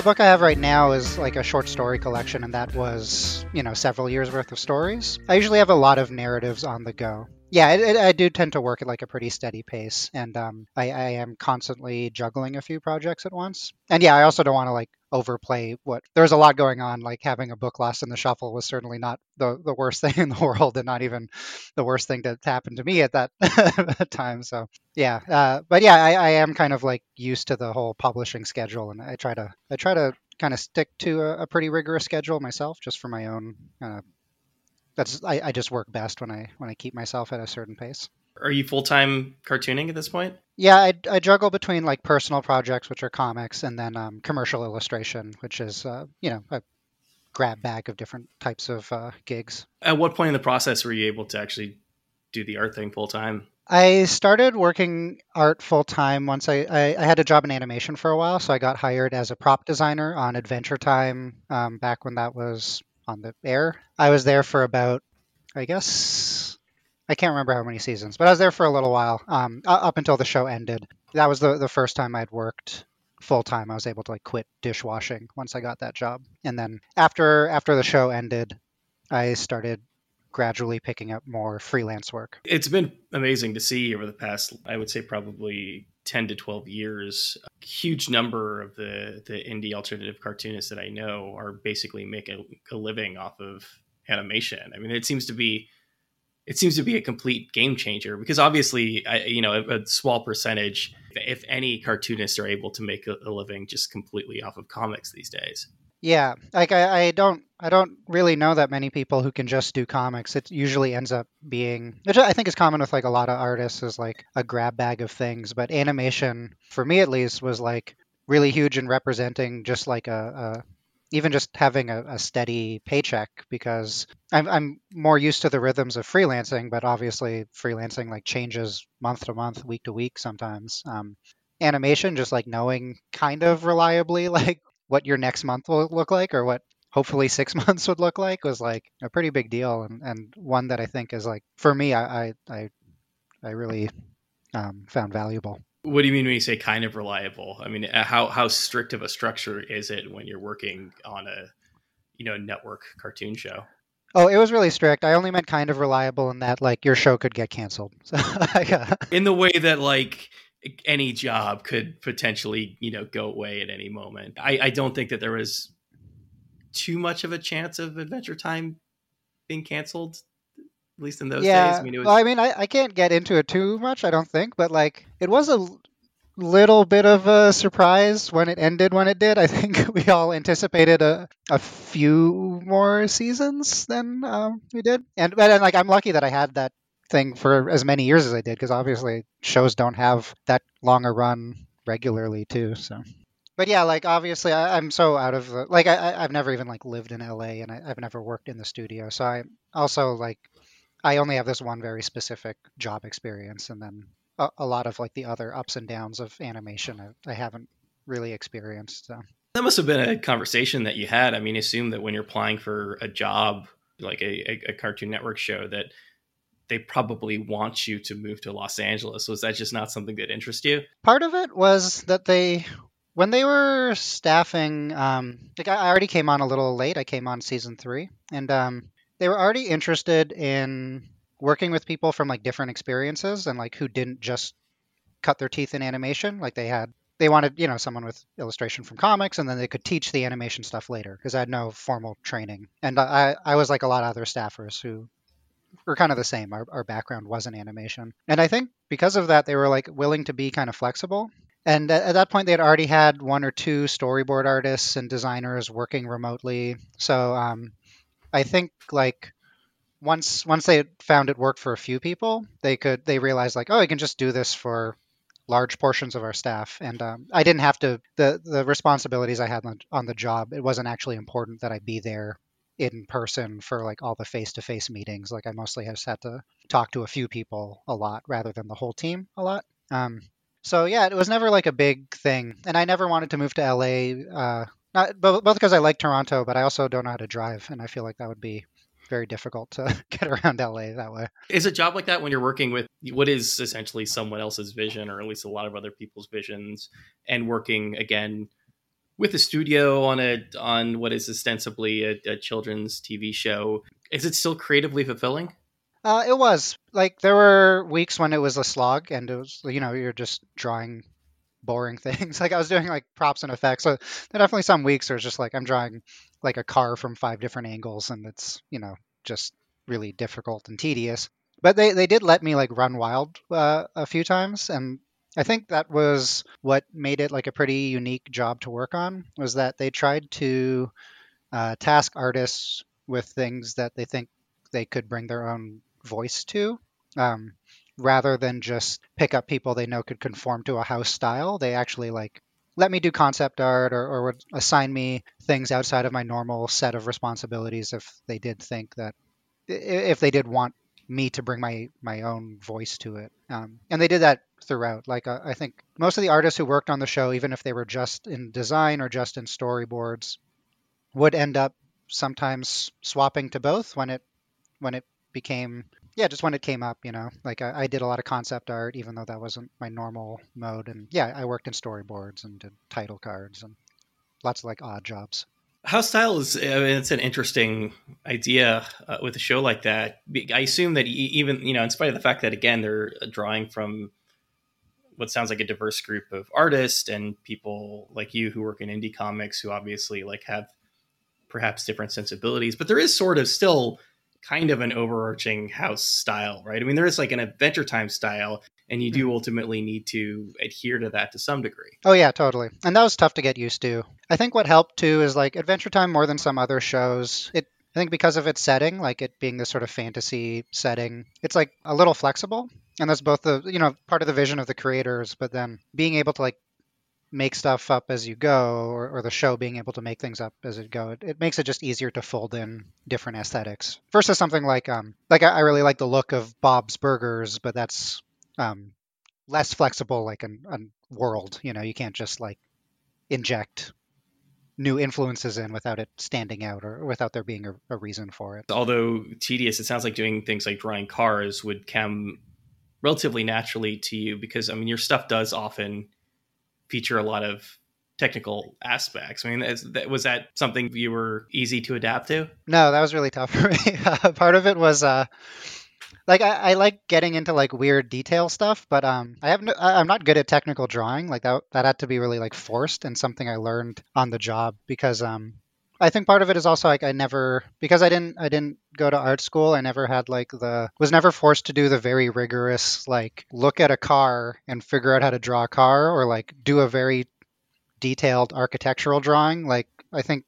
The book I have right now is like a short story collection, and that was, you know, several years worth of stories. I usually have a lot of narratives on the go. Yeah, it, it, I do tend to work at like a pretty steady pace, and um, I, I am constantly juggling a few projects at once. And yeah, I also don't want to like overplay what there's a lot going on. Like having a book lost in the shuffle was certainly not the, the worst thing in the world, and not even the worst thing that happened to me at that time. So yeah, uh, but yeah, I, I am kind of like used to the whole publishing schedule, and I try to I try to kind of stick to a, a pretty rigorous schedule myself, just for my own of that's I, I just work best when I when I keep myself at a certain pace. Are you full time cartooning at this point? Yeah, I, I juggle between like personal projects, which are comics, and then um, commercial illustration, which is uh, you know a grab bag of different types of uh, gigs. At what point in the process were you able to actually do the art thing full time? I started working art full time once I, I, I, had a job in animation for a while, so I got hired as a prop designer on Adventure Time um, back when that was on the air. I was there for about, I guess, I can't remember how many seasons, but I was there for a little while, um, up until the show ended. That was the, the first time I'd worked full time. I was able to like quit dishwashing once I got that job, and then after after the show ended, I started gradually picking up more freelance work. It's been amazing to see over the past, I would say, probably 10 to 12 years, a huge number of the, the indie alternative cartoonists that I know are basically making a living off of animation. I mean, it seems to be it seems to be a complete game changer because obviously, I, you know, a, a, small percentage, if any, cartoonists are able to make a, a living just completely off of comics these days. Yeah, like I, I don't I don't really know that many people who can just do comics. It usually ends up being, which I think is common with like a lot of artists, is like a grab bag of things. But animation, for me at least, was like really huge in representing just like a, a even just having a, a, steady paycheck because I'm, I'm more used to the rhythms of freelancing, but obviously freelancing like changes month to month, week to week sometimes. Um, animation, just like knowing kind of reliably like what your next month will look like or what hopefully six months would look like was like a pretty big deal and, and one that I think is like for me I I I really um, found valuable. What do you mean when you say kind of reliable? I mean, uh, how how strict of a structure is it when you're working on a you know network cartoon show? Oh, it was really strict. I only meant kind of reliable in that like your show could get canceled. So, yeah. In the way that like any job could potentially you know go away at any moment. I, I don't think that there was too much of a chance of Adventure Time being canceled, at least in those yeah. days. I mean, was... well, I mean, I, I can't get into it too much. I don't think, but like it was a little bit of a surprise when it ended when it did. I think we all anticipated a, a few more seasons than um, we did, and but and, like I'm lucky that I had that thing for as many years as I did because obviously shows don't have that long a run regularly too. So, but yeah, like obviously I, am so out of the like I, I've never even like lived in LA and I, I've never worked in the studio, so I also like I only have this one very specific job experience, and then a, a lot of like the other ups and downs of animation I, I haven't really experienced. So. That must have been a conversation that you had. I mean, assume that when you're applying for a job like a, a, a Cartoon Network show that they probably want you to move to Los Angeles. Was that just not something that interests you? Part of it was that they, when they were staffing, um, like I already came on a little late. I came on season three, and um, they were already interested in working with people from like different experiences and like who didn't just cut their teeth in animation. Like they had they wanted you know someone with illustration from comics and then they could teach the animation stuff later because i had no formal training and I, I was like a lot of other staffers who were kind of the same. Our, our background was in animation. And I think because of that, they were like willing to be kind of flexible. And at, at that point, they had already had one or two storyboard artists and designers working remotely. So um, I think like once once they found it worked for a few people, they could they realized like, oh, I can just do this for large portions of our staff and um, i didn't have to the the responsibilities i had on, on the job it wasn't actually important that i be there in person for like all the face to face meetings. Like I mostly just had to talk to a few people a lot rather than the whole team a lot. Um, so yeah, it was never like a big thing, and I never wanted to move to LA. Uh, not both, because I like Toronto, but I also don't know how to drive, and I feel like that would be very difficult to get around LA that way. Is a job like that when you're working with what is essentially someone else's vision, or at least a lot of other people's visions, and working again with a studio on a on what is ostensibly a, a children's TV show, is it still creatively fulfilling? Uh, it was like there were weeks when it was a slog, and it was you know you're just drawing boring things. like I was doing like props and effects. So there definitely some weeks where it's just like I'm drawing like a car from five different angles, and it's you know just really difficult and tedious. But they they did let me like run wild uh, a few times, and I think that was what made it like a pretty unique job to work on. Was that they tried to uh, task artists with things that they think they could bring their own voice to. Um, rather than just pick up people they know could conform to a house style. They actually like let me do concept art or, or would assign me things outside of my normal set of responsibilities if they did think that if they did want me to bring my my own voice to it. Um, and they did that throughout. Like uh, I think most of the artists who worked on the show, even if they were just in design or just in storyboards, would end up sometimes swapping to both when it when it became yeah, just when it came up, you know, like I, I, did a lot of concept art, even though that wasn't my normal mode. And yeah, I worked in storyboards and did title cards and lots of like odd jobs. House style is, I mean, it's an interesting idea uh, with a show like that. I assume that even, you know, in spite of the fact that, again, they're drawing from what sounds like a diverse group of artists and people like you who work in indie comics who obviously like have perhaps different sensibilities, but there is sort of still kind of an overarching house style, right? I mean, there is like an Adventure Time style, and you do mm-hmm. ultimately need to adhere to that to some degree. Oh yeah, totally. And that was tough to get used to. I think what helped too is like Adventure Time more than some other shows. It I think because of its setting, like it being this sort of fantasy setting, it's like a little flexible. And that's both the you know part of the vision of the creators, but then being able to like make stuff up as you go, or, or, the show being able to make things up as it go. It, it, makes it just easier to fold in different aesthetics versus something like um like I, I really like the look of Bob's Burgers, but that's um less flexible like a, a world. You know, you can't just like inject new influences in without it standing out or without there being a, a reason for it. Although tedious, it sounds like doing things like drawing cars would come relatively naturally to you because I mean your stuff does often feature a lot of technical aspects. I mean, is, was that something you were easy to adapt to? No, that was really tough for me. part of it was uh, like I, I, like getting into like weird detail stuff, but um, I have no, I'm not good at technical drawing. Like that that had to be really like forced and something I learned on the job because um, I think part of it is also like I never because I didn't I didn't go to art school. I never had like the was never forced to do the very rigorous like look at a car and figure out how to draw a car or like do a very detailed architectural drawing. Like I think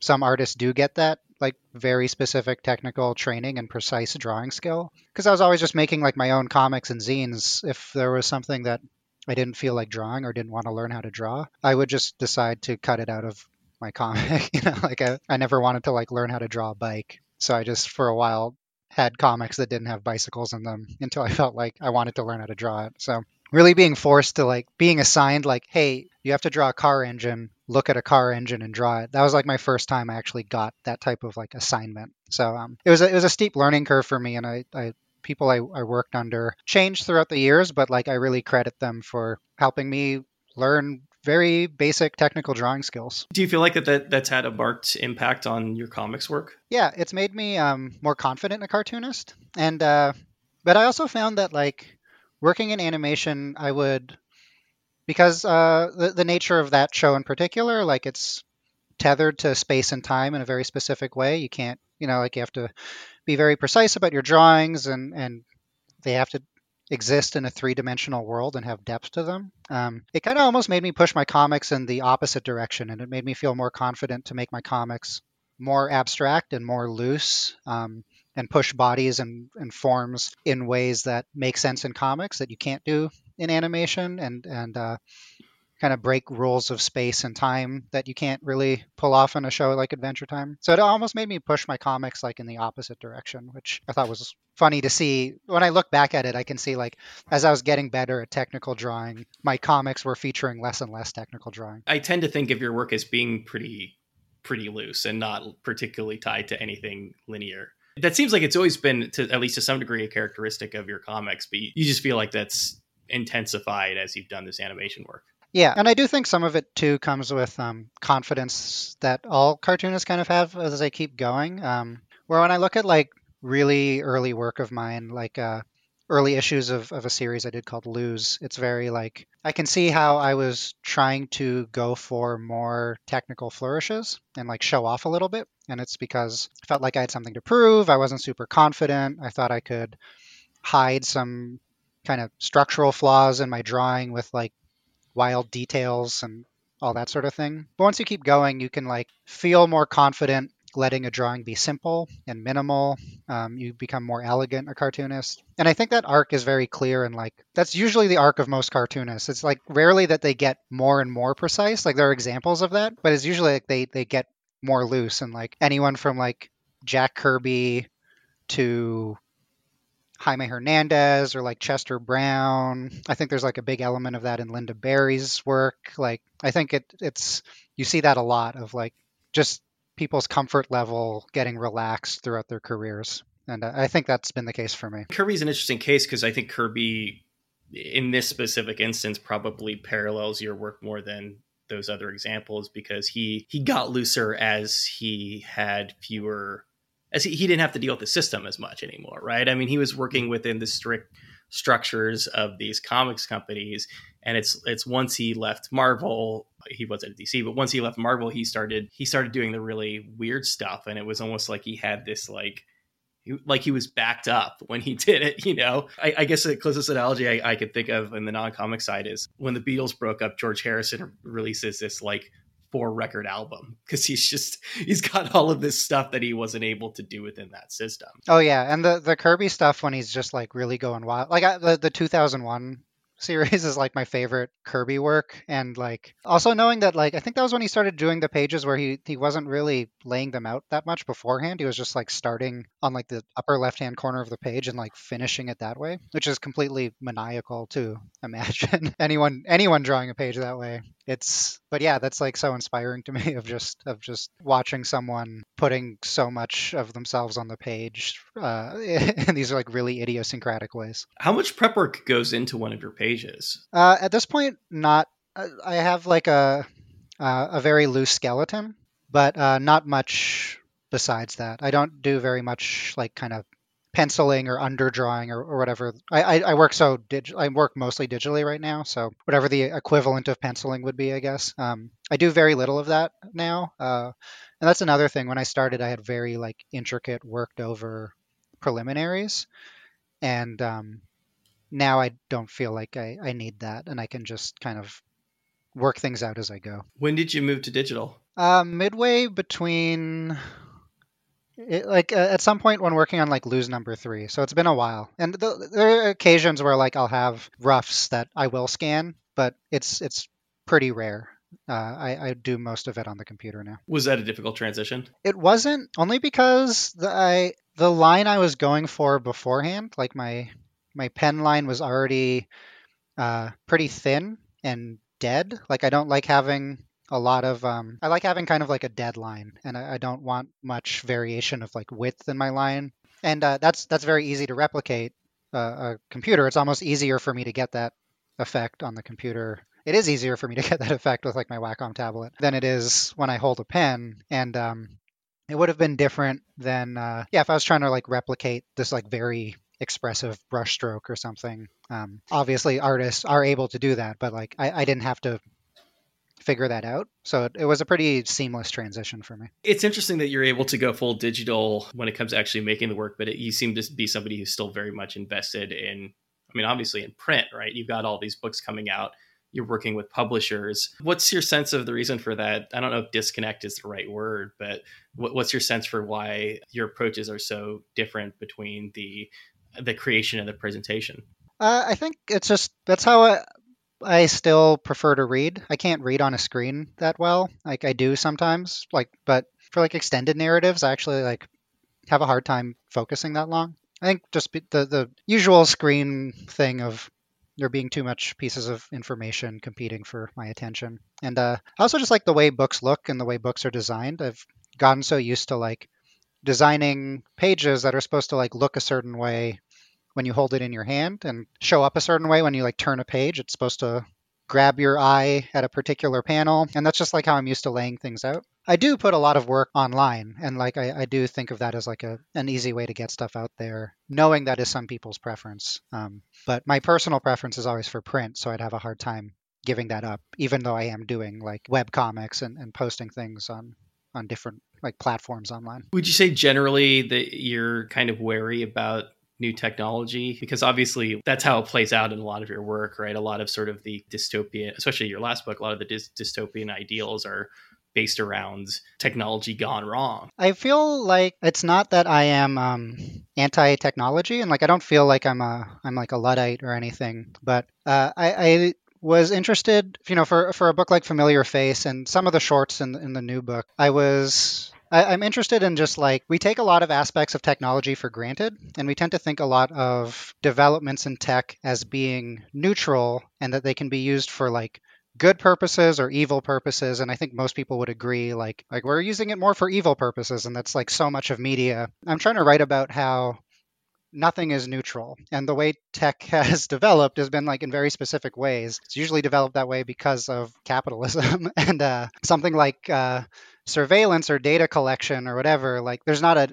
some artists do get that like very specific technical training and precise drawing skill because I was always just making like my own comics and zines if there was something that I didn't feel like drawing or didn't want to learn how to draw, I would just decide to cut it out of my comic. you know, like I, I never wanted to like learn how to draw a bike. So I just for a while had comics that didn't have bicycles in them until I felt like I wanted to learn how to draw it. So really being forced to like being assigned like, hey, you have to draw a car engine, look at a car engine and draw it. That was like my first time I actually got that type of like assignment. So um, it was a, it was a steep learning curve for me, and I, I people I, I worked under changed throughout the years, but like I really credit them for helping me learn very basic technical drawing skills. Do you feel like that, that that's had a marked impact on your comics work? Yeah, it's made me um, more confident in a cartoonist, and uh, but I also found that like working in animation, I would because uh, the the nature of that show in particular, like it's tethered to space and time in a very specific way. You can't, you know, like you have to be very precise about your drawings and and they have to exist in a three dimensional world and have depth to them. Um, it kind of almost made me push my comics in the opposite direction, and it made me feel more confident to make my comics more abstract and more loose. Um, and push bodies and, and forms in ways that make sense in comics that you can't do in animation and and uh, kind of break rules of space and time that you can't really pull off in a show like Adventure Time. So it almost made me push my comics like in the opposite direction, which I thought was funny to see. When I look back at it, I can see like as I was getting better at technical drawing, my comics were featuring less and less technical drawing. I tend to think of your work as being pretty pretty loose and not particularly tied to anything linear. That seems like it's always been to at least to some degree a characteristic of your comics, but you just feel like that's intensified as you've done this animation work. Yeah, and I do think some of it too comes with um, confidence that all cartoonists kind of have as they keep going. Um, where when I look at like really early work of mine, like uh, early issues of, of a series I did called Lose, it's very like I can see how I was trying to go for more technical flourishes and like show off a little bit. And it's because I felt like I had something to prove. I wasn't super confident. I thought I could hide some kind of structural flaws in my drawing with like wild details and all that sort of thing. But once you keep going, you can like feel more confident letting a drawing be simple and minimal. Um, you become more elegant, a cartoonist. And I think that arc is very clear and like that's usually the arc of most cartoonists. It's like rarely that they get more and more precise. Like there are examples of that, but it's usually like they they get more loose and like anyone from like Jack Kirby to Jaime Hernandez or like Chester Brown. I think there's like a big element of that in Lynda Barry's work. Like I think it it's you see that a lot of like just people's comfort level getting relaxed throughout their careers. And I think that's been the case for me. Kirby's an interesting case because I think Kirby in this specific instance probably parallels your work more than those other examples because he he got looser as he had fewer as he, he didn't have to deal with the system as much anymore, right? I mean, he was working within the strict structures of these comics companies, and it's it's once he left Marvel, he was at DC, but once he left Marvel, he started he started doing the really weird stuff, and it was almost like he had this like like he was backed up when he did it. You know, I, I guess the closest analogy I, I, could think of in the non-comic side is when the Beatles broke up. George Harrison releases this like four record album because he's just he's got all of this stuff that he wasn't able to do within that system. Oh yeah, and the the Kirby stuff when he's just like really going wild. Like I, the the 2001 series is like my favorite Kirby work and like also knowing that like I think that was when he started doing the pages where he he wasn't really laying them out that much beforehand. He was just like starting on like the upper left-hand corner of the page and like finishing it that way, which is completely maniacal to imagine anyone anyone drawing a page that way. It's but yeah, that's like so inspiring to me of just of just watching someone putting so much of themselves on the page uh, in these like really idiosyncratic ways. How much prep work goes into one of your pages? Uh, at this point, not. Uh, I have like a uh, a very loose skeleton, but uh, not much besides that. I don't do very much like kind of penciling or underdrawing or, or whatever. I, I, I, work so dig- I work mostly digitally right now, so whatever the equivalent of penciling would be, I guess. Um, I do very little of that now, uh, and that's another thing. When I started, I had very like intricate, worked over preliminaries, and um, now I don't feel like I, I need that, and I can just kind of work things out as I go. When did you move to digital? Uh, midway between it, like uh, at some point when working on like lose number three so it's been a while. And the, there are occasions where like i'll have roughs that i will scan but it's it's pretty rare. Uh, I, I do most of it on the computer now. Was that a difficult transition? It wasn't only because the i the line i was going for beforehand like my my pen line was already uh, pretty thin and dead. Like i don't like having a lot of um, I like having kind of like a deadline, and I, I, don't want much variation of like width in my line, and uh, that's that's very easy to replicate uh, a computer. It's almost easier for me to get that effect on the computer. It is easier for me to get that effect with like my Wacom tablet than it is when I hold a pen, and um, it would have been different than uh, yeah if I was trying to like replicate this like very expressive brushstroke or something. Um, obviously, artists are able to do that, but like I, I didn't have to figure that out. So it, it, was a pretty seamless transition for me. It's interesting that you're able to go full digital when it comes to actually making the work, but it, you seem to be somebody who's still very much invested in, I mean, obviously in print, right? You've got all these books coming out. You're working with publishers. What's your sense of the reason for that? I don't know if disconnect is the right word, but what, what's your sense for why your approaches are so different between the the creation and the presentation? Uh, I think it's just that's how I, I still prefer to read. I can't read on a screen that well. Like I do sometimes, like but for like extended narratives, I actually like have a hard time focusing that long. I think just the the usual screen thing of there being too much pieces of information competing for my attention. And uh, I also just like the way books look and the way books are designed. I've gotten so used to like designing pages that are supposed to like look a certain way when you hold it in your hand and show up a certain way when you like turn a page. It's supposed to grab your eye at a particular panel. And that's just like how I'm used to laying things out. I do put a lot of work online, and like I, I do think of that as like a an easy way to get stuff out there, knowing that is some people's preference. Um, but my personal preference is always for print, so I'd have a hard time giving that up, even though I am doing like web comics and, and posting things on on different like platforms online. Would you say generally that you're kind of wary about new technology because obviously that's how it plays out in a lot of your work right a lot of sort of the dystopian especially your last book a lot of the dy- dystopian ideals are based around technology gone wrong i feel like it's not that i am um, anti-technology and like i don't feel like i'm a i'm like a luddite or anything but uh, I, I was interested, you know, for for a book like Familiar Face and some of the shorts in in the new book. I was I, am interested in just like we take a lot of aspects of technology for granted, and we tend to think a lot of developments in tech as being neutral and that they can be used for like good purposes or evil purposes and i think most people would agree like like we're using it more for evil purposes and that's like so much of media. I'm trying to write about how nothing is neutral and the way tech has developed has been like in very specific ways. It's usually developed that way because of capitalism and uh, something like uh, surveillance or data collection or whatever, like there's not a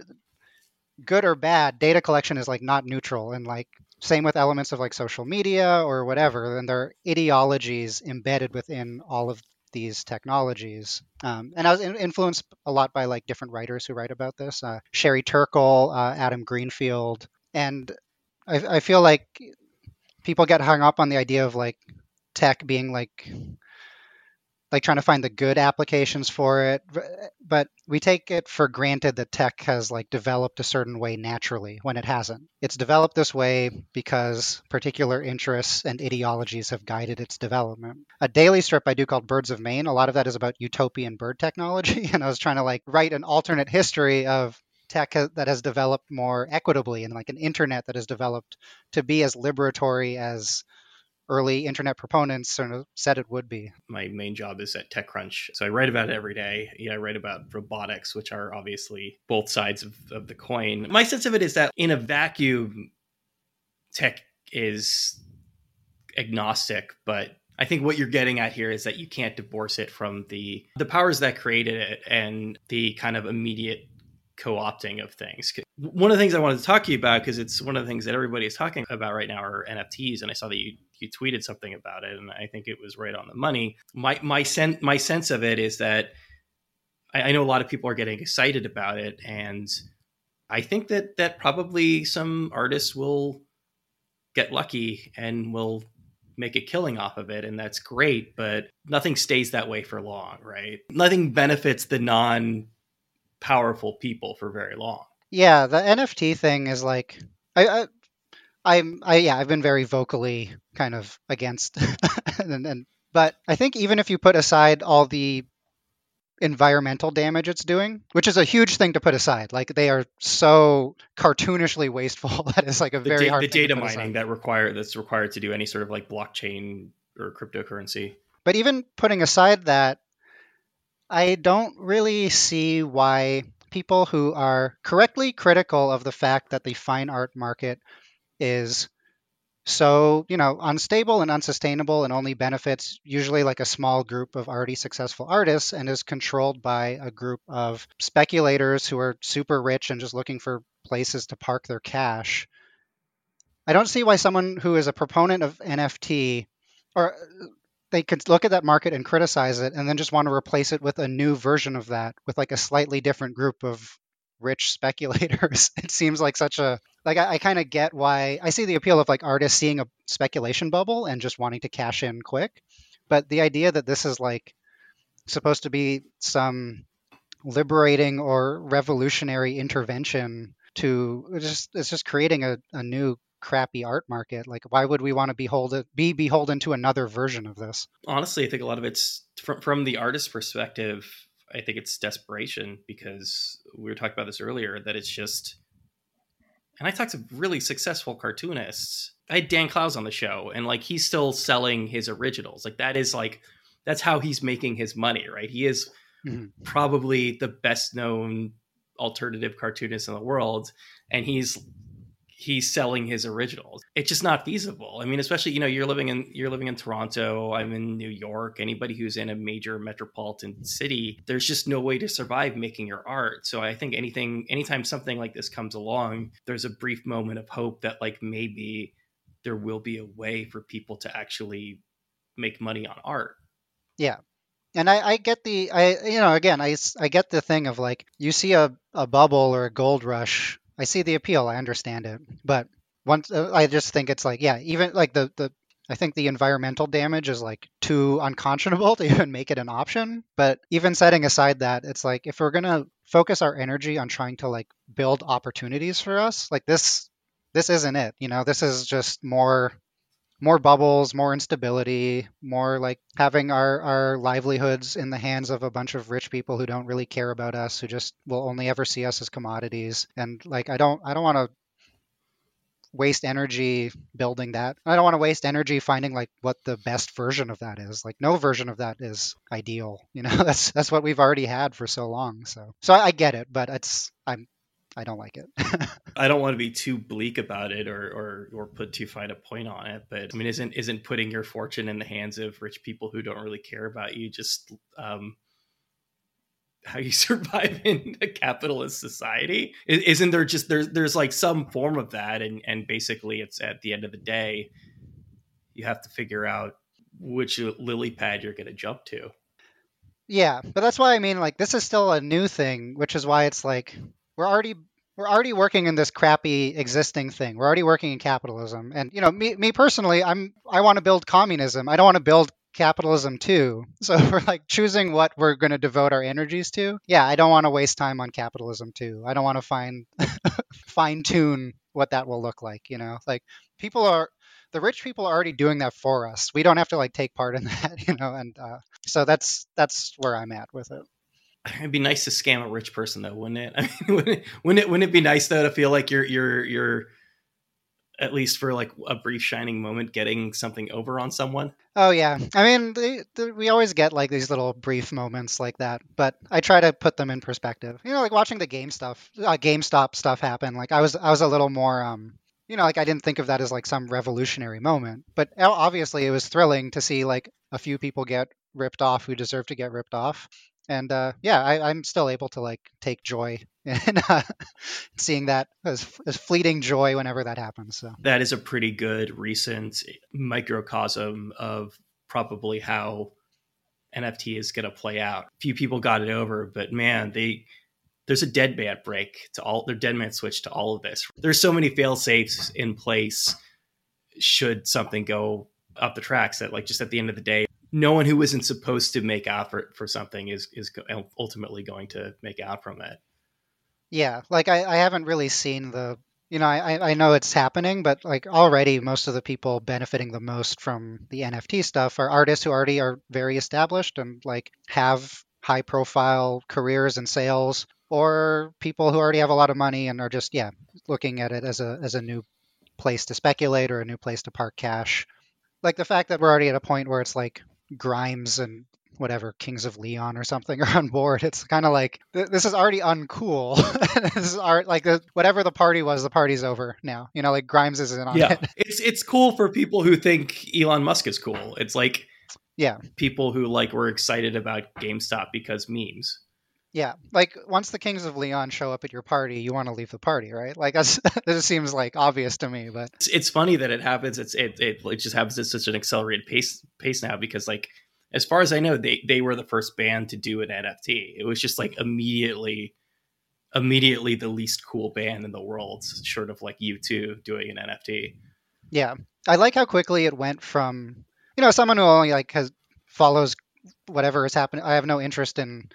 good or bad data collection is like not neutral. And like same with elements of like social media or whatever and there are ideologies embedded within all of these technologies. Um, and i was in- influenced a lot by like different writers who write about this uh, sherry turkle uh, adam greenfield. And I, I feel like people get hung up on the idea of like tech being like like trying to find the good applications for it but we take it for granted that tech has like developed a certain way naturally when it hasn't. It's developed this way because particular interests and ideologies have guided its development. A daily strip i do called birds of maine a lot of that is about utopian bird technology and i was trying to like write an alternate history of tech that has developed more equitably and like an internet that has developed to be as liberatory as early internet proponents sort of said it would be. My main job is at TechCrunch. So I write about it every day. Yeah, I write about robotics, which are obviously both sides of, of the coin. My sense of it is that in a vacuum, tech is agnostic, but I think what you're getting at here is that you can't divorce it from the the powers that created it and the kind of immediate co-opting of things. One of the things I wanted to talk to you about because it's one of the things that everybody is talking about right now are NFTs, and I saw that you you tweeted something about it, and I think it was right on the money. My my sense my sense of it is that I, I know a lot of people are getting excited about it, and I think that that probably some artists will get lucky and will make a killing off of it and that's great but nothing stays that way for long right nothing benefits the non powerful people for very long yeah the nft thing is like I, I I'm I yeah, I've been very vocally kind of against and, and but I think even if you put aside all the environmental damage it's doing, which is a huge thing to put aside. Like they are so cartoonishly wasteful that is like a the very da- hard the data mining that require that's required to do any sort of like blockchain or cryptocurrency. But even putting aside that, I don't really see why people who are correctly critical of the fact that the fine art market is so you know unstable and unsustainable and only benefits usually like a small group of already successful artists and is controlled by a group of speculators who are super rich and just looking for places to park their cash. I don't see why someone who is a proponent of nft or they could look at that market and criticize it and then just want to replace it with a new version of that with like a slightly different group of rich speculators. it seems like such a like I, I kind of get why I see the appeal of like artists seeing a speculation bubble and just wanting to cash in quick. But the idea that this is like supposed to be some liberating or revolutionary intervention to just it's just creating a, a new crappy art market like why would we want to behold it, be beholden to another version of this honestly i think a lot of it's from, from the artist perspective I think it's desperation because we were talking about this earlier that it's just and I talked to really successful cartoonists. I had Dan Clowes on the show and like he's still selling his originals. Like that is like that's how he's making his money, right? He is mm-hmm. probably the best known alternative cartoonist in the world and he's he's selling his originals. It's just not feasible. I mean, especially you know you're living in you're living in Toronto. I'm in New York. Anybody who's in a major metropolitan city, there's just no way to survive making your art. So I think anything, anytime something like this comes along, there's a brief moment of hope that like maybe there will be a way for people to actually make money on art. Yeah. And I, I get the I you know again I, I get the thing of like you see a, a bubble or a gold rush I see the appeal. I understand it, but once uh, I just think it's like, yeah, even like the the I think the environmental damage is like too unconscionable to even make it an option. But even setting aside that, it's like if we're gonna focus our energy on trying to like build opportunities for us, like this this isn't it. You know, this is just more more bubbles, more instability, more like having our, our livelihoods in the hands of a bunch of rich people who don't really care about us, who just will only ever see us as commodities. And like I don't I don't want to waste energy building that. I don't want to waste energy finding like what the best version of that is. Like no version of that is ideal. You know, that's that's what we've already had for so long. So so I, I get it, but it's I'm I don't like it. I don't want to be too bleak about it or, or or put too fine a point on it, but I mean, isn't isn't putting your fortune in the hands of rich people who don't really care about you just um, how you survive in a capitalist society? Isn't there just there's there's like some form of that, and and basically, it's at the end of the day, you have to figure out which lily pad you're going to jump to. Yeah, but that's why I mean, like, this is still a new thing, which is why it's like we're already we're already working in this crappy existing thing. We're already working in capitalism. And you know, me me personally, I'm I want to build communism. I don't want to build capitalism too. So we're like choosing what we're going to devote our energies to. Yeah, I don't want to waste time on capitalism too. I don't want to find fine tune what that will look like, you know? Like people are the rich people are already doing that for us. We don't have to like take part in that, you know, and uh, so that's that's where I'm at with it. It'd be nice to scam a rich person, though, wouldn't it? I mean, wouldn't it, wouldn't it, wouldn't it be nice though to feel like you're you're you're at least for like a brief shining moment getting something over on someone? Oh yeah, I mean, they, they, we always get like these little brief moments like that, but I try to put them in perspective. You know, like watching the game stuff, uh, GameStop stuff happen. Like I was I was a little more um you know, like I didn't think of that as like some revolutionary moment, but obviously it was thrilling to see like a few people get ripped off who deserve to get ripped off and uh, yeah, I, am still able to like take joy in uh, seeing that as, as fleeting joy whenever that happens. So that is a pretty good recent microcosm of probably how NFT is going to play out. Few people got it over, but man, they there's a dead man break to all their dead man switch to all of this. There's so many fail safes in place should something go up the tracks that like just at the end of the day no one who isn't supposed to make out for, for something is is um, ultimately going to make out from it. Yeah, like I, I haven't really seen the you know I, I know it's happening, but like already most of the people benefiting the most from the NFT stuff are artists who already are very established and like have high profile careers and sales or people who already have a lot of money and are just yeah looking at it as a as a new place to speculate or a new place to park cash like the fact that we're already at a point where it's like Grimes and whatever Kings of Leon or something are on board. It's kind of like this is already uncool. this is art like the, whatever the party was, the party's over now. You know, like Grimes isn't on yeah. it. It's it's cool for people who think Elon Musk is cool. It's like yeah, people who like were excited about GameStop because memes. Yeah, like once the Kings of Leon show up at your party, you want to leave the party, right? Like that's, that seems like obvious to me, but it's, it's funny that it happens. It's it, it, it just happens at such an accelerated pace pace now because like as far as I know, they they were the first band to do an NFT. It was just like immediately immediately the least cool band in the world, short of like U2 doing an NFT. Yeah, I like how quickly it went from you know someone who only like has follows whatever is happening. I have no interest in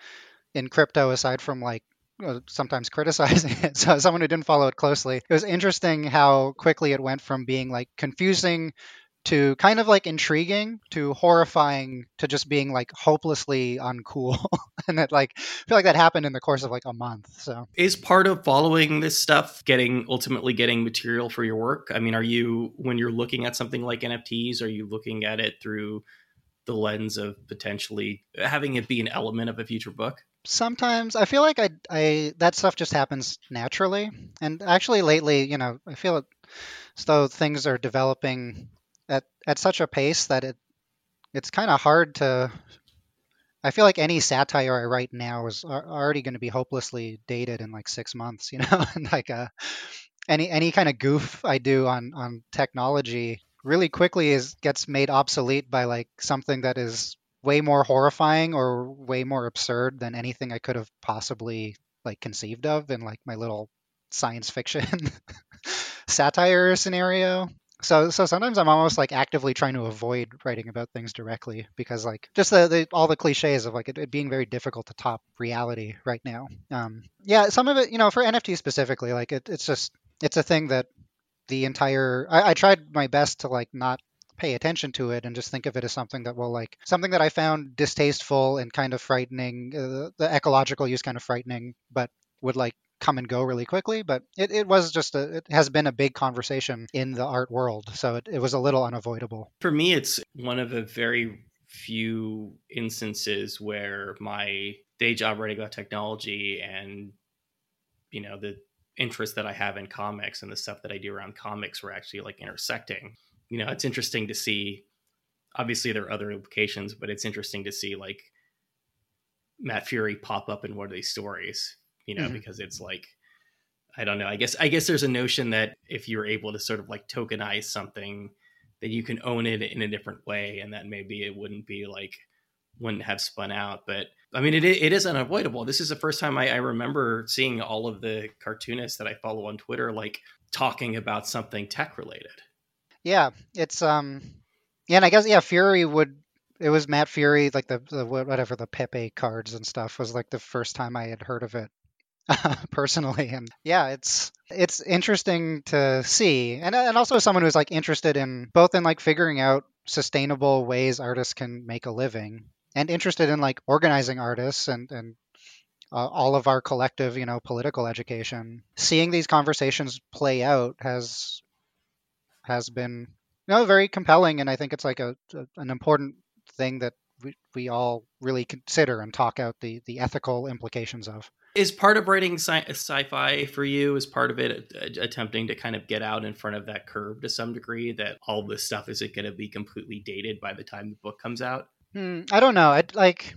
in crypto aside from like uh, sometimes criticizing it. So someone who didn't follow it closely, it was interesting how quickly it went from being like confusing to kind of like intriguing to horrifying to just being like hopelessly uncool. And that like I feel like that happened in the course of like a month so. Is part of following this stuff getting ultimately getting material for your work? I mean are you when you're looking at something like nfts are you looking at it through the lens of potentially having it be an element of a future book? Sometimes I feel like I, I that stuff just happens naturally, and actually lately, you know, I feel as though things are developing at at such a pace that it it's kind of hard to. I feel like any satire I write now is already going to be hopelessly dated in like six months, you know, and like uh, any any kind of goof I do on on technology really quickly is gets made obsolete by like something that is way more horrifying or way more absurd than anything I could have possibly like conceived of in like my little science fiction satire scenario. So so sometimes I'm almost like actively trying to avoid writing about things directly because like just the, the all the cliches of like it, it, being very difficult to top reality right now. Um, yeah, some of it you know for NFT specifically like it, it's just it's a thing that the entire I, I tried my best to like not pay attention to it and just think of it as something that will like something that I found distasteful and kind of frightening. Uh, the ecological use kind of frightening, but would like come and go really quickly. But it, it was just a it has been a big conversation in the art world, so it, it was a little unavoidable. For me, it's one of the very few instances where my day job writing about technology and you know the interest that I have in comics and the stuff that I do around comics were actually like intersecting. You know, it's interesting to see. Obviously, there are other implications, but it's interesting to see like Matt Furie pop up in one of these stories. You know, mm-hmm. because it's like I don't know. I guess I guess there's a notion that if you're able to sort of like tokenize something, that you can own it in a different way, and that maybe it wouldn't be like wouldn't have spun out. But I mean, it it is unavoidable. This is the first time I, I remember seeing all of the cartoonists that I follow on Twitter like talking about something tech related. Yeah, it's um, yeah, and I guess yeah, Furie would. It was Matt Furie, like the, the whatever the Pepe cards and stuff was like the first time I had heard of it personally, and yeah, it's it's interesting to see, and and also someone who's like interested in both in like figuring out sustainable ways artists can make a living and interested in like organizing artists and and uh, all of our collective, you know, political education. Seeing these conversations play out has has been you know very compelling, and I think it's like a, a an important thing that we, we all really consider and talk out the the ethical implications of. Is part of writing sci- sci-fi for you? Is part of it uh, attempting to kind of get out in front of that curve to some degree that all this stuff isn't going to be completely dated by the time the book comes out? Hmm, I don't know. I like.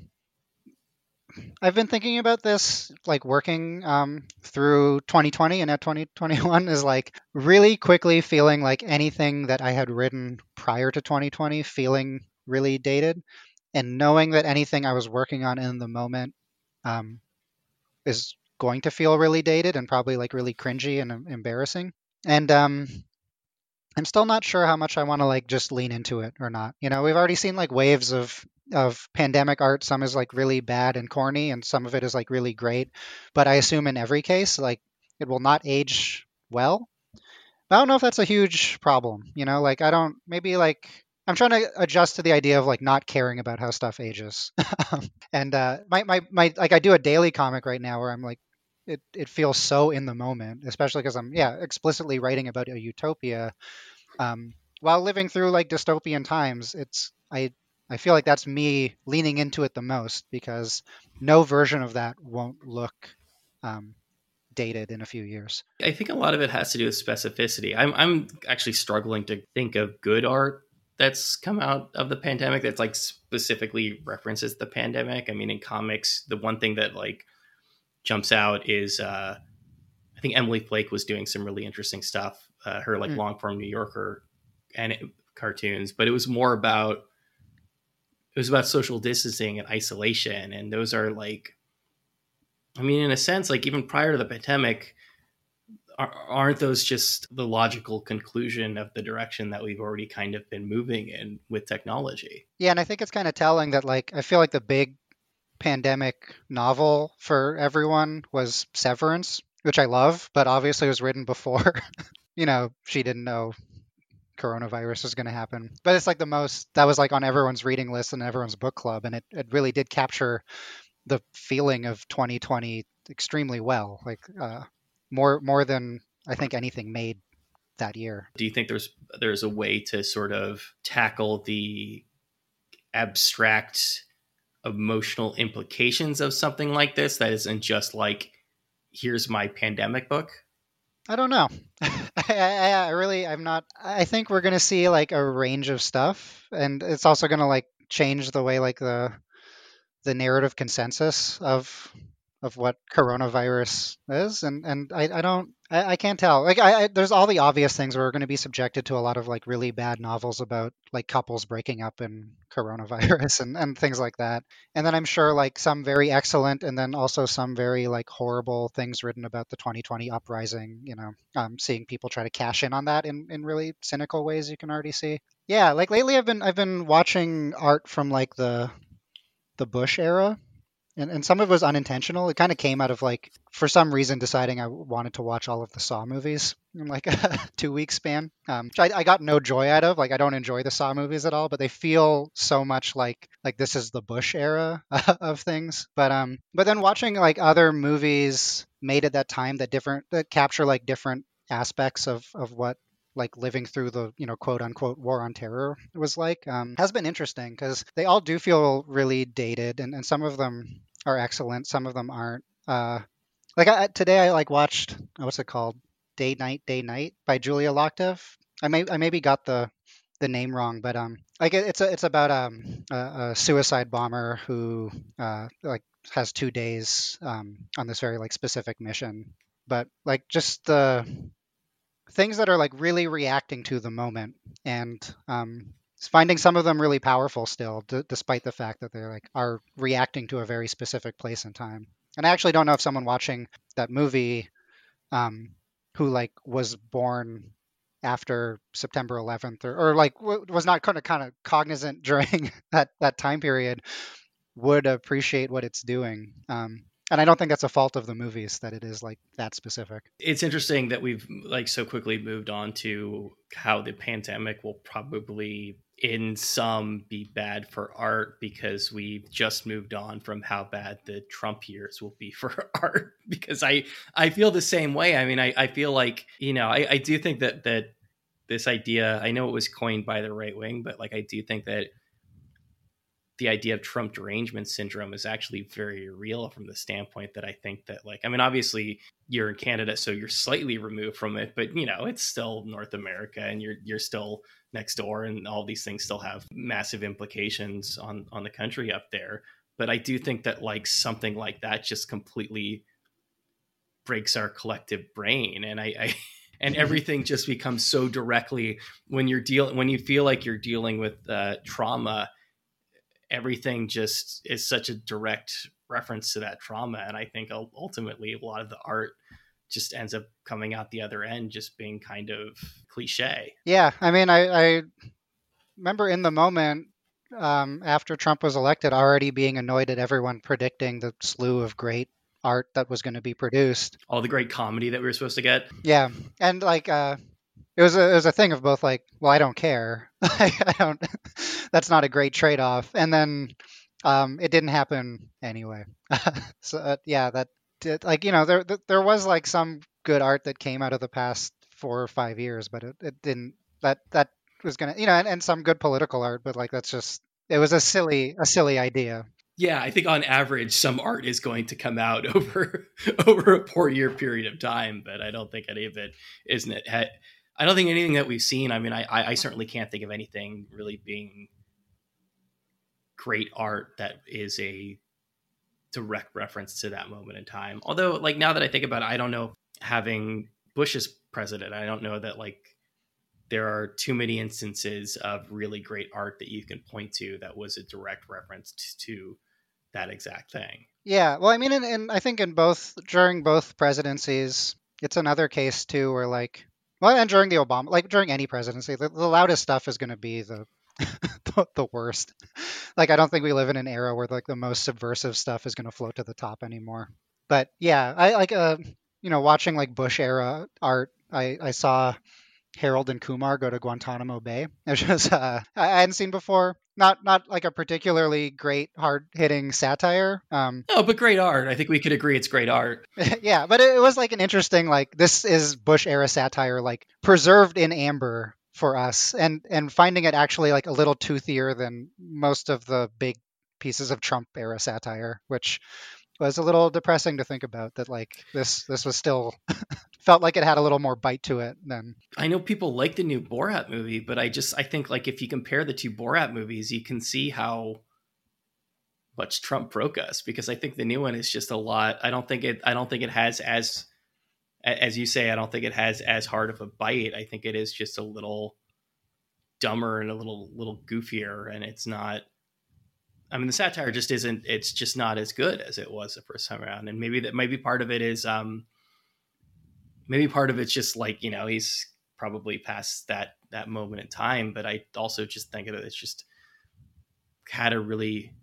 I've been thinking about this, like working um, through 2020 and at 2021 is like really quickly feeling like anything that I had written prior to 2020 feeling really dated, and knowing that anything I was working on in the moment um, is going to feel really dated and probably like really cringy and embarrassing. And um, I'm still not sure how much I want to like just lean into it or not. You know, we've already seen like waves of of pandemic art. Some is like really bad and corny, and some of it is like really great. But I assume in every case, like it will not age well. But I don't know if that's a huge problem. You know, like I don't maybe like I'm trying to adjust to the idea of like not caring about how stuff ages. and uh, my, my my like I do a daily comic right now where I'm like it it feels so in the moment, especially because I'm yeah explicitly writing about a utopia um, while living through like dystopian times. It's I I feel like that's me leaning into it the most because no version of that won't look um, dated in a few years. I think a lot of it has to do with specificity. I'm I'm actually struggling to think of good art that's come out of the pandemic that's like specifically references the pandemic. I mean, in comics, the one thing that like jumps out is uh, I think Emily Flake was doing some really interesting stuff. Uh, her like mm. long form New Yorker and cartoons, but it was more about it was about social distancing and isolation, and those are like, I mean, in a sense, like even prior to the pandemic, aren't those just the logical conclusion of the direction that we've already kind of been moving in with technology? Yeah, and I think it's kind of telling that like I feel like the big pandemic novel for everyone was Severance, which I love, but obviously was written before, you know, she didn't know coronavirus was going to happen. But it's like the most that was like on everyone's reading list and everyone's book club, and it, it really did capture the feeling of 2020 extremely well. Like uh, more more than I think anything made that year. Do you think there's there's a way to sort of tackle the abstract emotional implications of something like this that isn't just like here's my pandemic book I don't know. I, I, I really, I'm not. I think we're gonna see like a range of stuff, and it's also gonna like change the way like the the narrative consensus of of what coronavirus is, and and I, I don't I, I can't tell. Like I, I there's all the obvious things where we're going to be subjected to a lot of like really bad novels about like couples breaking up in coronavirus and and things like that. And then I'm sure like some very excellent, and then also some very like horrible things written about the 2020 uprising. You know, um, seeing people try to cash in on that in in really cynical ways. You can already see. Yeah, like lately I've been I've been watching art from like the the Bush era and, and some of it was unintentional. It kind of came out of like, for some reason, deciding I wanted to watch all of the Saw movies in like a two week span. Um, I, I got no joy out of. Like, I don't enjoy the Saw movies at all, but they feel so much like like this is the Bush era of things. But um, but then watching like other movies made at that time that different that capture like different aspects of of what like living through the you know quote unquote war on terror was like um, has been interesting because they all do feel really dated and, and some of them are excellent some of them aren't. Uh, like I, today i like watched what's it called? Day night day night by Julia Loktev i may i maybe got the the name wrong but um like it's a, it's about um a, a suicide bomber who uh like has two days um on this very like specific mission. But like just the things that are like really reacting to the moment and um, finding some of them really powerful still d- despite the fact that they're like are reacting to a very specific place and time. And i actually don't know if someone watching that movie um, who like was born after september 11th or, or like w- was not kind of kind of cognizant during that that time period would appreciate what it's doing. Um, and I don't think that's a fault of the movies that it is like that specific. It's interesting that we've like so quickly moved on to how the pandemic will probably in some be bad for art because we've just moved on from how bad the Trump years will be for art because I I feel the same way. I mean I, I feel like, you know, I, I do think that that this idea I know it was coined by the right wing, but like I do think that the idea of Trump derangement syndrome is actually very real from the standpoint that I think that like I mean obviously you're in Canada so you're slightly removed from it but you know it's still North America and you're you're still next door and all these things still have massive implications on on the country up there. But I do think that like something like that just completely breaks our collective brain and I, I and everything just becomes so directly when you're dealing when you feel like you're dealing with uh, trauma everything just is such a direct reference to that trauma. And i think ultimately a lot of the art just ends up coming out the other end just being kind of cliche. Yeah i mean i, I remember in the moment um, after trump was elected already being annoyed at everyone predicting the slew of great art that was going to be produced. All the great comedy that we were supposed to get. Yeah and like uh it was a it was a thing of both like, well, I don't care. I don't. That's not a great trade off. And then um, it didn't happen anyway. so uh, yeah, that did, like you know there there was like some good art that came out of the past four or five years, but it, it didn't. That that was gonna you know and, and some good political art, but like that's just it was a silly a silly idea. Yeah, I think on average, some art is going to come out over over a four year period of time, but I don't think any of it isn't it. I don't think anything that we've seen. I mean, I, I certainly can't think of anything really being great art that is a direct reference to that moment in time. Although, like now that I think about it, I don't know having Bush as president. I don't know that like there are too many instances of really great art that you can point to that was a direct reference to, to that exact thing. Yeah, well, I mean, and I think in both during both presidencies, it's another case too where like well, and during the Obama, like during any presidency, the, the loudest stuff is going to be the, the, the worst. Like, I don't think we live in an era where like the most subversive stuff is going to float to the top anymore. But yeah, I like uh, you know, watching like Bush era art. I I saw Harold and Kumar go to Guantanamo Bay, which was uh, I hadn't seen before. Not not like a particularly great hard hitting satire. Um, no, but great art. I think we could agree it's great art. yeah, but it, was like an interesting like this is Bush era satire, like preserved in amber for us, and and finding it actually like a little toothier than most of the big pieces of Trump era satire, which was a little depressing to think about. That like this this was still felt like it had a little more bite to it than. I know people like the new Borat movie, but I just I think like if you compare the two Borat movies, you can see how much Trump broke us because I think the new one is just a lot. I don't think it. I don't think it has as, as you say. I don't think it has as hard of a bite. I think it is just a little dumber and a little little goofier, and it's not. I mean, the satire just isn't. It's just not as good as it was the first time around, and maybe that maybe part of it is. um Maybe part of it's just like you know he's probably past that that moment in time, but I also just think that it's just had a really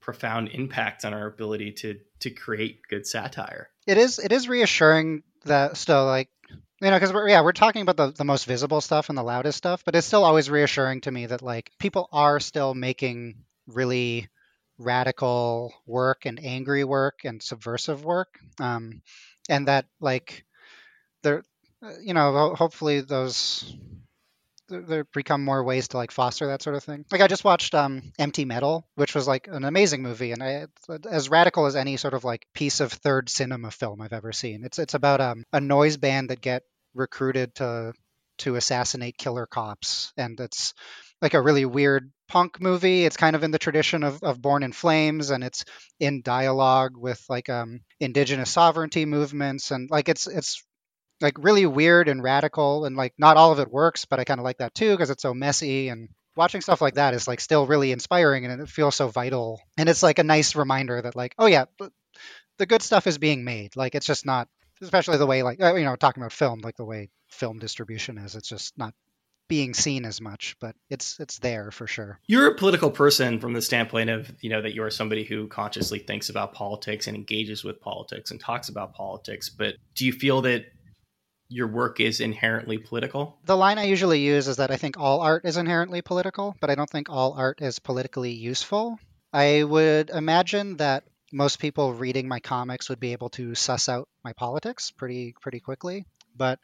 profound impact on our ability to to create good satire. It is it is reassuring that still like you know because yeah we're talking about the, the most visible stuff and the loudest stuff but it's still always reassuring to me that like people are still making really radical work and angry work and subversive work um, and that like there you know hopefully those there become more ways to like foster that sort of thing. Like I just watched um, Empty Metal, which was like an amazing movie, and I, as radical as any sort of like piece of third cinema film I've ever seen. It's it's about um, a noise band that get recruited to to assassinate killer cops, and it's like a really weird punk movie. It's kind of in the tradition of, of Born in Flames, and it's in dialogue with like um, indigenous sovereignty movements, and like it's it's like really weird and radical and like not all of it works but i kind of like that too because it's so messy and watching stuff like that is like still really inspiring and it feels so vital and it's like a nice reminder that like oh yeah the good stuff is being made like it's just not especially the way like uh, you know talking about film like the way film distribution is it's just not being seen as much but it's it's there for sure you're a political person from the standpoint of you know that you're somebody who consciously thinks about politics and engages with politics and talks about politics but do you feel that your work is inherently political? The line I usually use is that I think all art is inherently political, but I don't think all art is politically useful. I would imagine that most people reading my comics would be able to suss out my politics pretty pretty quickly, but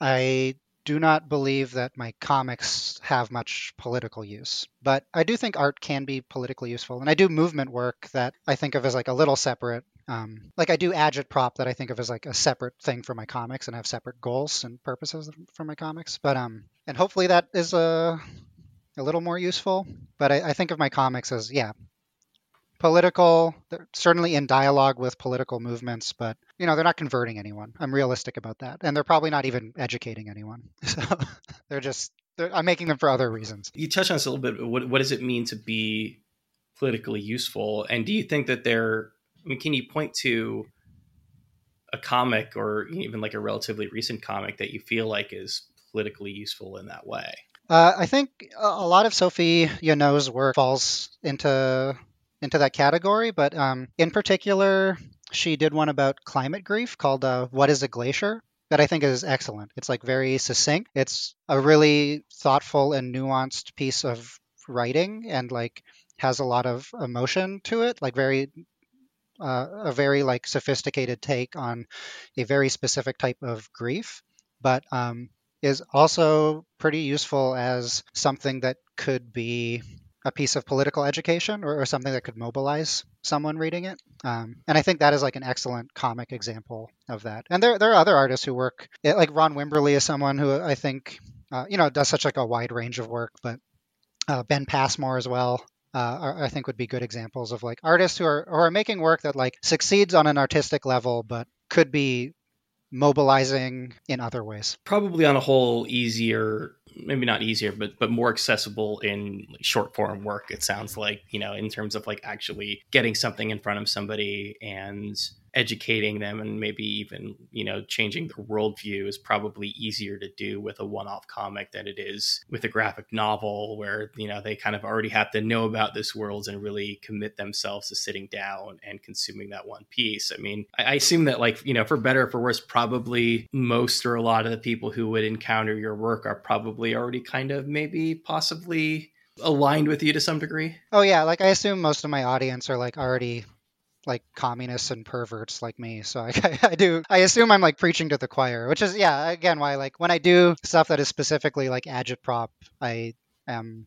I do not believe that my comics have much political use. But I do think art can be politically useful, and I do movement work that I think of as like a little separate um, like I do agitprop that I think of as like a separate thing for my comics and have separate goals and purposes for my comics. But um, and hopefully that is a a little more useful. But I, I think of my comics as yeah, political. They're certainly in dialogue with political movements, but you know they're not converting anyone. I'm realistic about that, and they're probably not even educating anyone. So they're just they're, I'm making them for other reasons. You touched on this a little bit. What what does it mean to be politically useful? And do you think that they're I mean, can you point to a comic or even like a relatively recent comic that you feel like is politically useful in that way? Uh, I think a lot of Sophie Yanow's work falls into into that category, but um, in particular, she did one about climate grief called uh, "What Is a Glacier." That I think is excellent. It's like very succinct. It's a really thoughtful and nuanced piece of writing, and like has a lot of emotion to it, like very uh, a very like sophisticated take on a very specific type of grief, but um, is also pretty useful as something that could be a piece of political education or, or something that could mobilize someone reading it. Um, and I think that is like an excellent comic example of that. And there, there are other artists who work, like Ron Wimberly is someone who I think, uh, you know, does such like a wide range of work, but uh, Ben Passmore as well uh, I think would be good examples of like artists who are who are making work that like succeeds on an artistic level, but could be mobilizing in other ways. Probably on a whole easier, maybe not easier, but but more accessible in short form work. It sounds like you know in terms of like actually getting something in front of somebody and educating them and maybe even you know changing their worldview is probably easier to do with a one-off comic than it is with a graphic novel where you know they kind of already have to know about this world and really commit themselves to sitting down and consuming that one piece. I mean i, assume that like you know for better or for worse probably most or a lot of the people who would encounter your work are probably already kind of maybe possibly aligned with you to some degree. Oh yeah. Like i assume most of my audience are like already like communists and perverts like me. So I, I do I assume I'm like preaching to the choir, which is yeah again why like when I do stuff that is specifically like agitprop, I am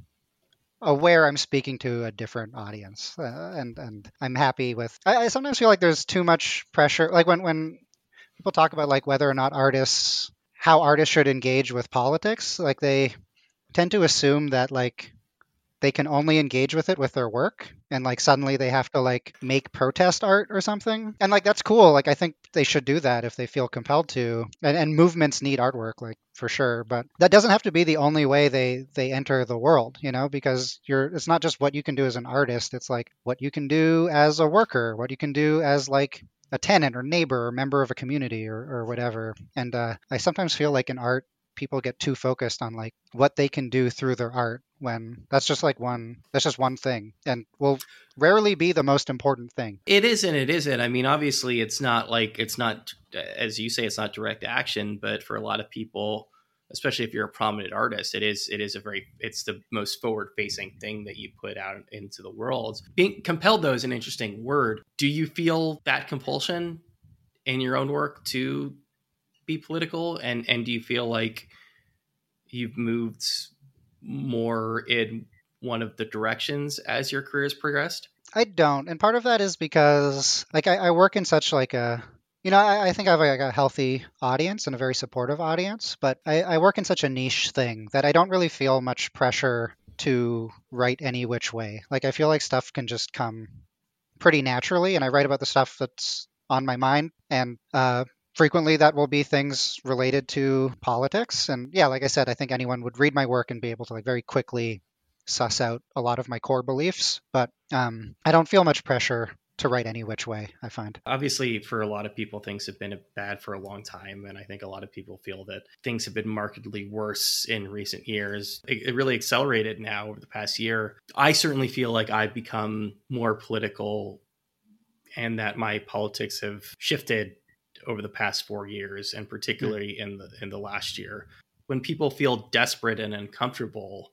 aware I'm speaking to a different audience, uh, and and I'm happy with. I, I sometimes feel like there's too much pressure, like when when people talk about like whether or not artists how artists should engage with politics, like they tend to assume that like they can only engage with it with their work and like suddenly they have to like make protest art or something. And like that's cool. Like i think they should do that if they feel compelled to. And, and movements need artwork like for sure. But that doesn't have to be the only way they they enter the world you know because you're it's not just what you can do as an artist. It's like what you can do as a worker what you can do as like a tenant or neighbor or member of a community or, or whatever. And uh, i sometimes feel like in art people get too focused on like what they can do through their art when that's just like one that's just one thing and will rarely be the most important thing. It isn't it isn't. I mean obviously it's not like it's not as you say it's not direct action but for a lot of people especially if you're a prominent artist it is it is a very it's the most forward facing thing that you put out into the world. Being compelled though is an interesting word. Do you feel that compulsion in your own work to be political? And and do you feel like you've moved more in one of the directions as your career has progressed? I don't and part of that is because like i, I work in such like a you know I, I think i have like a healthy audience and a very supportive audience but I, I work in such a niche thing that i don't really feel much pressure to write any which way. Like i feel like stuff can just come pretty naturally and i write about the stuff that's on my mind and uh, frequently that will be things related to politics. And yeah like i said i think anyone would read my work and be able to like very quickly suss out a lot of my core beliefs. But um, i don't feel much pressure to write any which way i find. Obviously for a lot of people things have been bad for a long time. And i think a lot of people feel that things have been markedly worse in recent years. It, it really accelerated now over the past year. I certainly feel like i've become more political and that my politics have shifted over the past four years, and particularly in the in the last year. When people feel desperate and uncomfortable,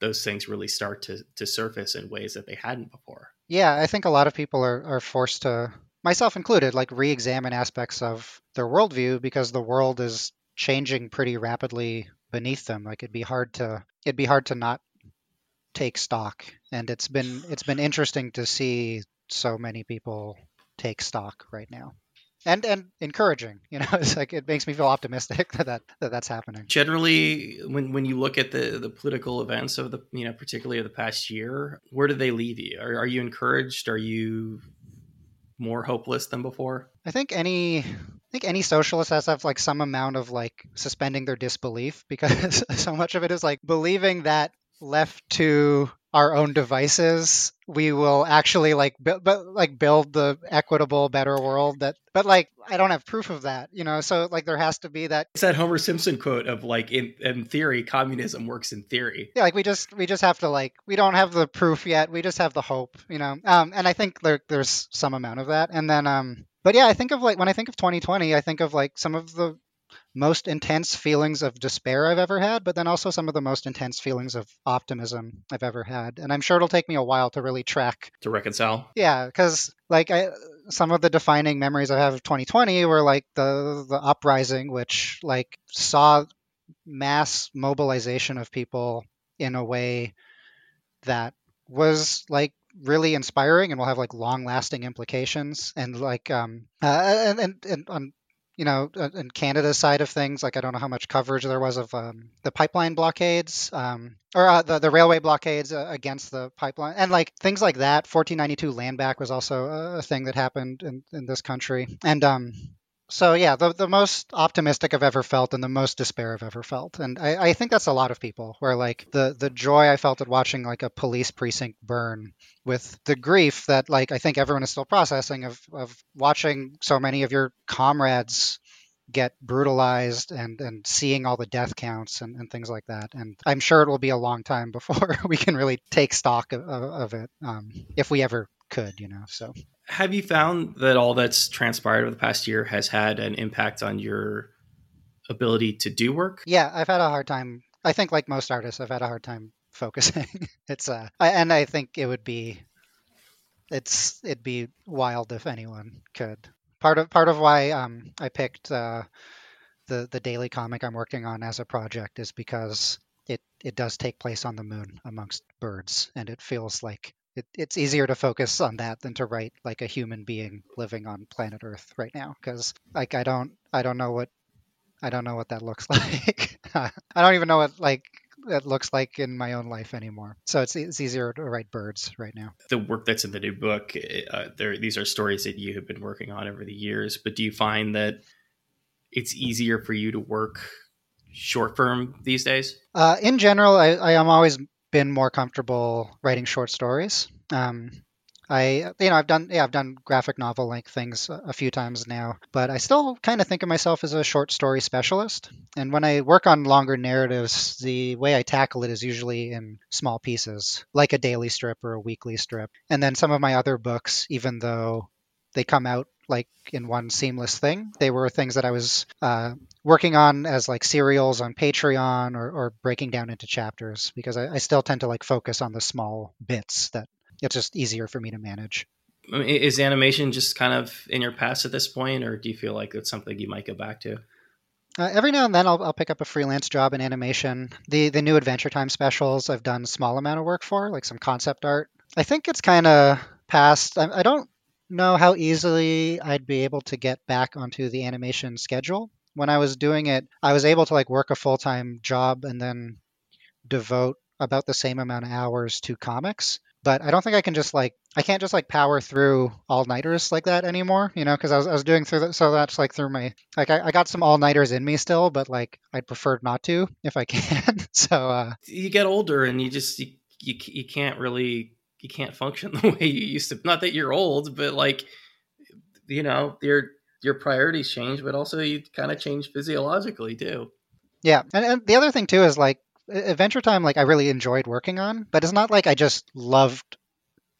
those things really start to to surface in ways that they hadn't before. Yeah, I think a lot of people are, are forced to, myself included, like re-examine aspects of their worldview because the world is changing pretty rapidly beneath them. Like it'd be hard to it'd be hard to not take stock. And it's been it's been interesting to see so many people take stock right now and and encouraging you know it's like it makes me feel optimistic that, that, that that's happening. Generally when when you look at the the political events of the you know particularly of the past year where do they leave you? Are, are you encouraged? Are you more hopeless than before? I think any I think any socialist has to have like some amount of like suspending their disbelief because so much of it is like believing that left to our own devices we will actually like bu- bu- like build the equitable better world that but like i don't have proof of that you know? So like there has to be that it's that homer simpson quote of like in, in theory communism works in theory. Yeah like we just we just have to like we don't have the proof yet we just have the hope you know? Um and i think there, there's some amount of that and then um but yeah i think of like when i think of 2020 i think of like some of the most intense feelings of despair I've ever had, but then also some of the most intense feelings of optimism I've ever had. And I'm sure it'll take me a while to really track to reconcile. Yeah, because like I, some of the defining memories I have of 2020 were like the the uprising, which like saw mass mobilization of people in a way that was like really inspiring and will have like long lasting implications and like um uh, and, and, and on you know, uh, in Canada's side of things, like I don't know how much coverage there was of um, the pipeline blockades um, or uh, the, the railway blockades uh, against the pipeline and like things like that. 1492 land back was also a thing that happened in, in this country. And um, so yeah, the, the most optimistic I've ever felt and the most despair I've ever felt. And I, I think that's a lot of people where like the, the joy I felt at watching like a police precinct burn with the grief that like I think everyone is still processing of, of watching so many of your comrades get brutalized and, and seeing all the death counts and, and things like that. And I'm sure it will be a long time before we can really take stock of, of it um, if we ever could, you know. So have you found that all that's transpired over the past year has had an impact on your ability to do work? Yeah, I've had a hard time. I think, like most artists, I've had a hard time focusing. it's uh, I, and I think it would be it's it'd be wild if anyone could. Part of part of why um, I picked uh, the the daily comic I'm working on as a project is because it it does take place on the moon amongst birds, and it feels like it, it's easier to focus on that than to write like a human being living on planet Earth right now because like I don't I don't know what I don't know what that looks like. I don't even know what like it looks like in my own life anymore. So it's it's easier to write birds right now. The work that's in the new book, uh, there these are stories that you have been working on over the years. But do you find that it's easier for you to work short form these days? Uh, in general, I, I am always been more comfortable writing short stories. Um, I, you know, I've done, yeah, I've done graphic novel length things a few times now, but I still kind of think of myself as a short story specialist. And when I work on longer narratives, the way I tackle it is usually in small pieces, like a daily strip or a weekly strip. And then some of my other books, even though they come out like in one seamless thing. They were things that I was uh, working on as like serials on Patreon or, or breaking down into chapters because I, I, still tend to like focus on the small bits that it's just easier for me to manage. Is animation just kind of in your past at this point, or do you feel like it's something you might go back to? Uh, every now and then, I'll, I'll, pick up a freelance job in animation. The the new Adventure Time specials, I've done small amount of work for, like some concept art. I think it's kind of past. I, I don't know how easily I'd be able to get back onto the animation schedule. When I was doing it, I was able to like work a full time job and then devote about the same amount of hours to comics. But I don't think I can just like I can't just like power through all nighters like that anymore, you know, because I was, I was doing through that. So that's like through my like I, I got some all nighters in me still, but like I'd prefer not to if I can. so uh, you get older and you just you, you, you can't really you can't function the way you used to. Not that you're old, but like you know your your priorities change, but also you kind of change physiologically too. Yeah, and, and the other thing too is like Adventure Time. Like I really enjoyed working on, but it's not like I just loved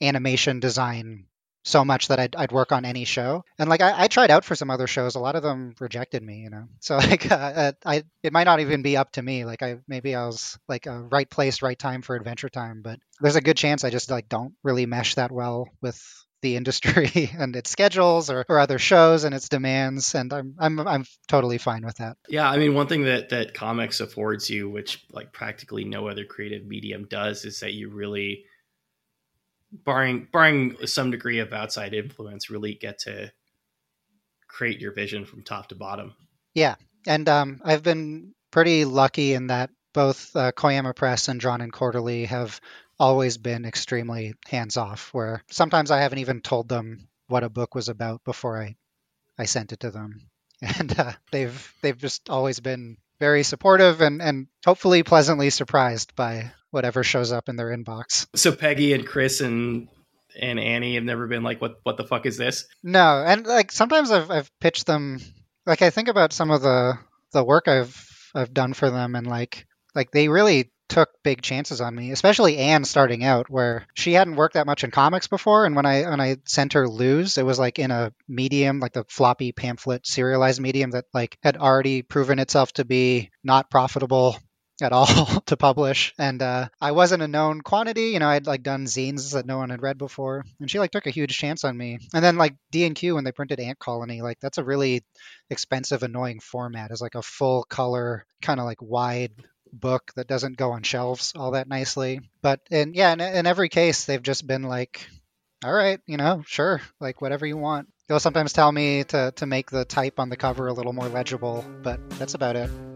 animation design so much that I'd, I'd work on any show. And like I, I, tried out for some other shows, a lot of them rejected me, you know. So like uh, uh, I it might not even be up to me. Like I maybe I was like a right place, right time for Adventure Time, but there's a good chance I just like don't really mesh that well with the industry and its schedules or, or other shows and its demands and I'm, I'm I'm totally fine with that. Yeah, I mean one thing that that comics affords you which like practically no other creative medium does is that you really barring barring some degree of outside influence, really get to create your vision from top to bottom. Yeah, and um, I've been pretty lucky in that both uh, Koyama Press and Drawn and Quarterly have always been extremely hands off. Where sometimes I haven't even told them what a book was about before I I sent it to them, and uh, they've they've just always been very supportive and and hopefully pleasantly surprised by whatever shows up in their inbox. So Peggy and Chris and and Annie have never been like, "What what the fuck is this?" No, and like sometimes I've I've pitched them. Like I think about some of the the work I've I've done for them, and like like they really took big chances on me, especially Anne starting out, where she hadn't worked that much in comics before. And when I when I sent her Lose, it was like in a medium, like the floppy pamphlet serialized medium that like had already proven itself to be not profitable at all to publish. And uh, i wasn't a known quantity. You know i'd like done zines that no one had read before. And she like took a huge chance on me. And then like d&q when they printed ant colony like that's a really expensive annoying format. Is like a full color kind of like wide book that doesn't go on shelves all that nicely. But in yeah in, in every case they've just been like all right you know sure like whatever you want. They'll sometimes tell me to, to make the type on the cover a little more legible but that's about it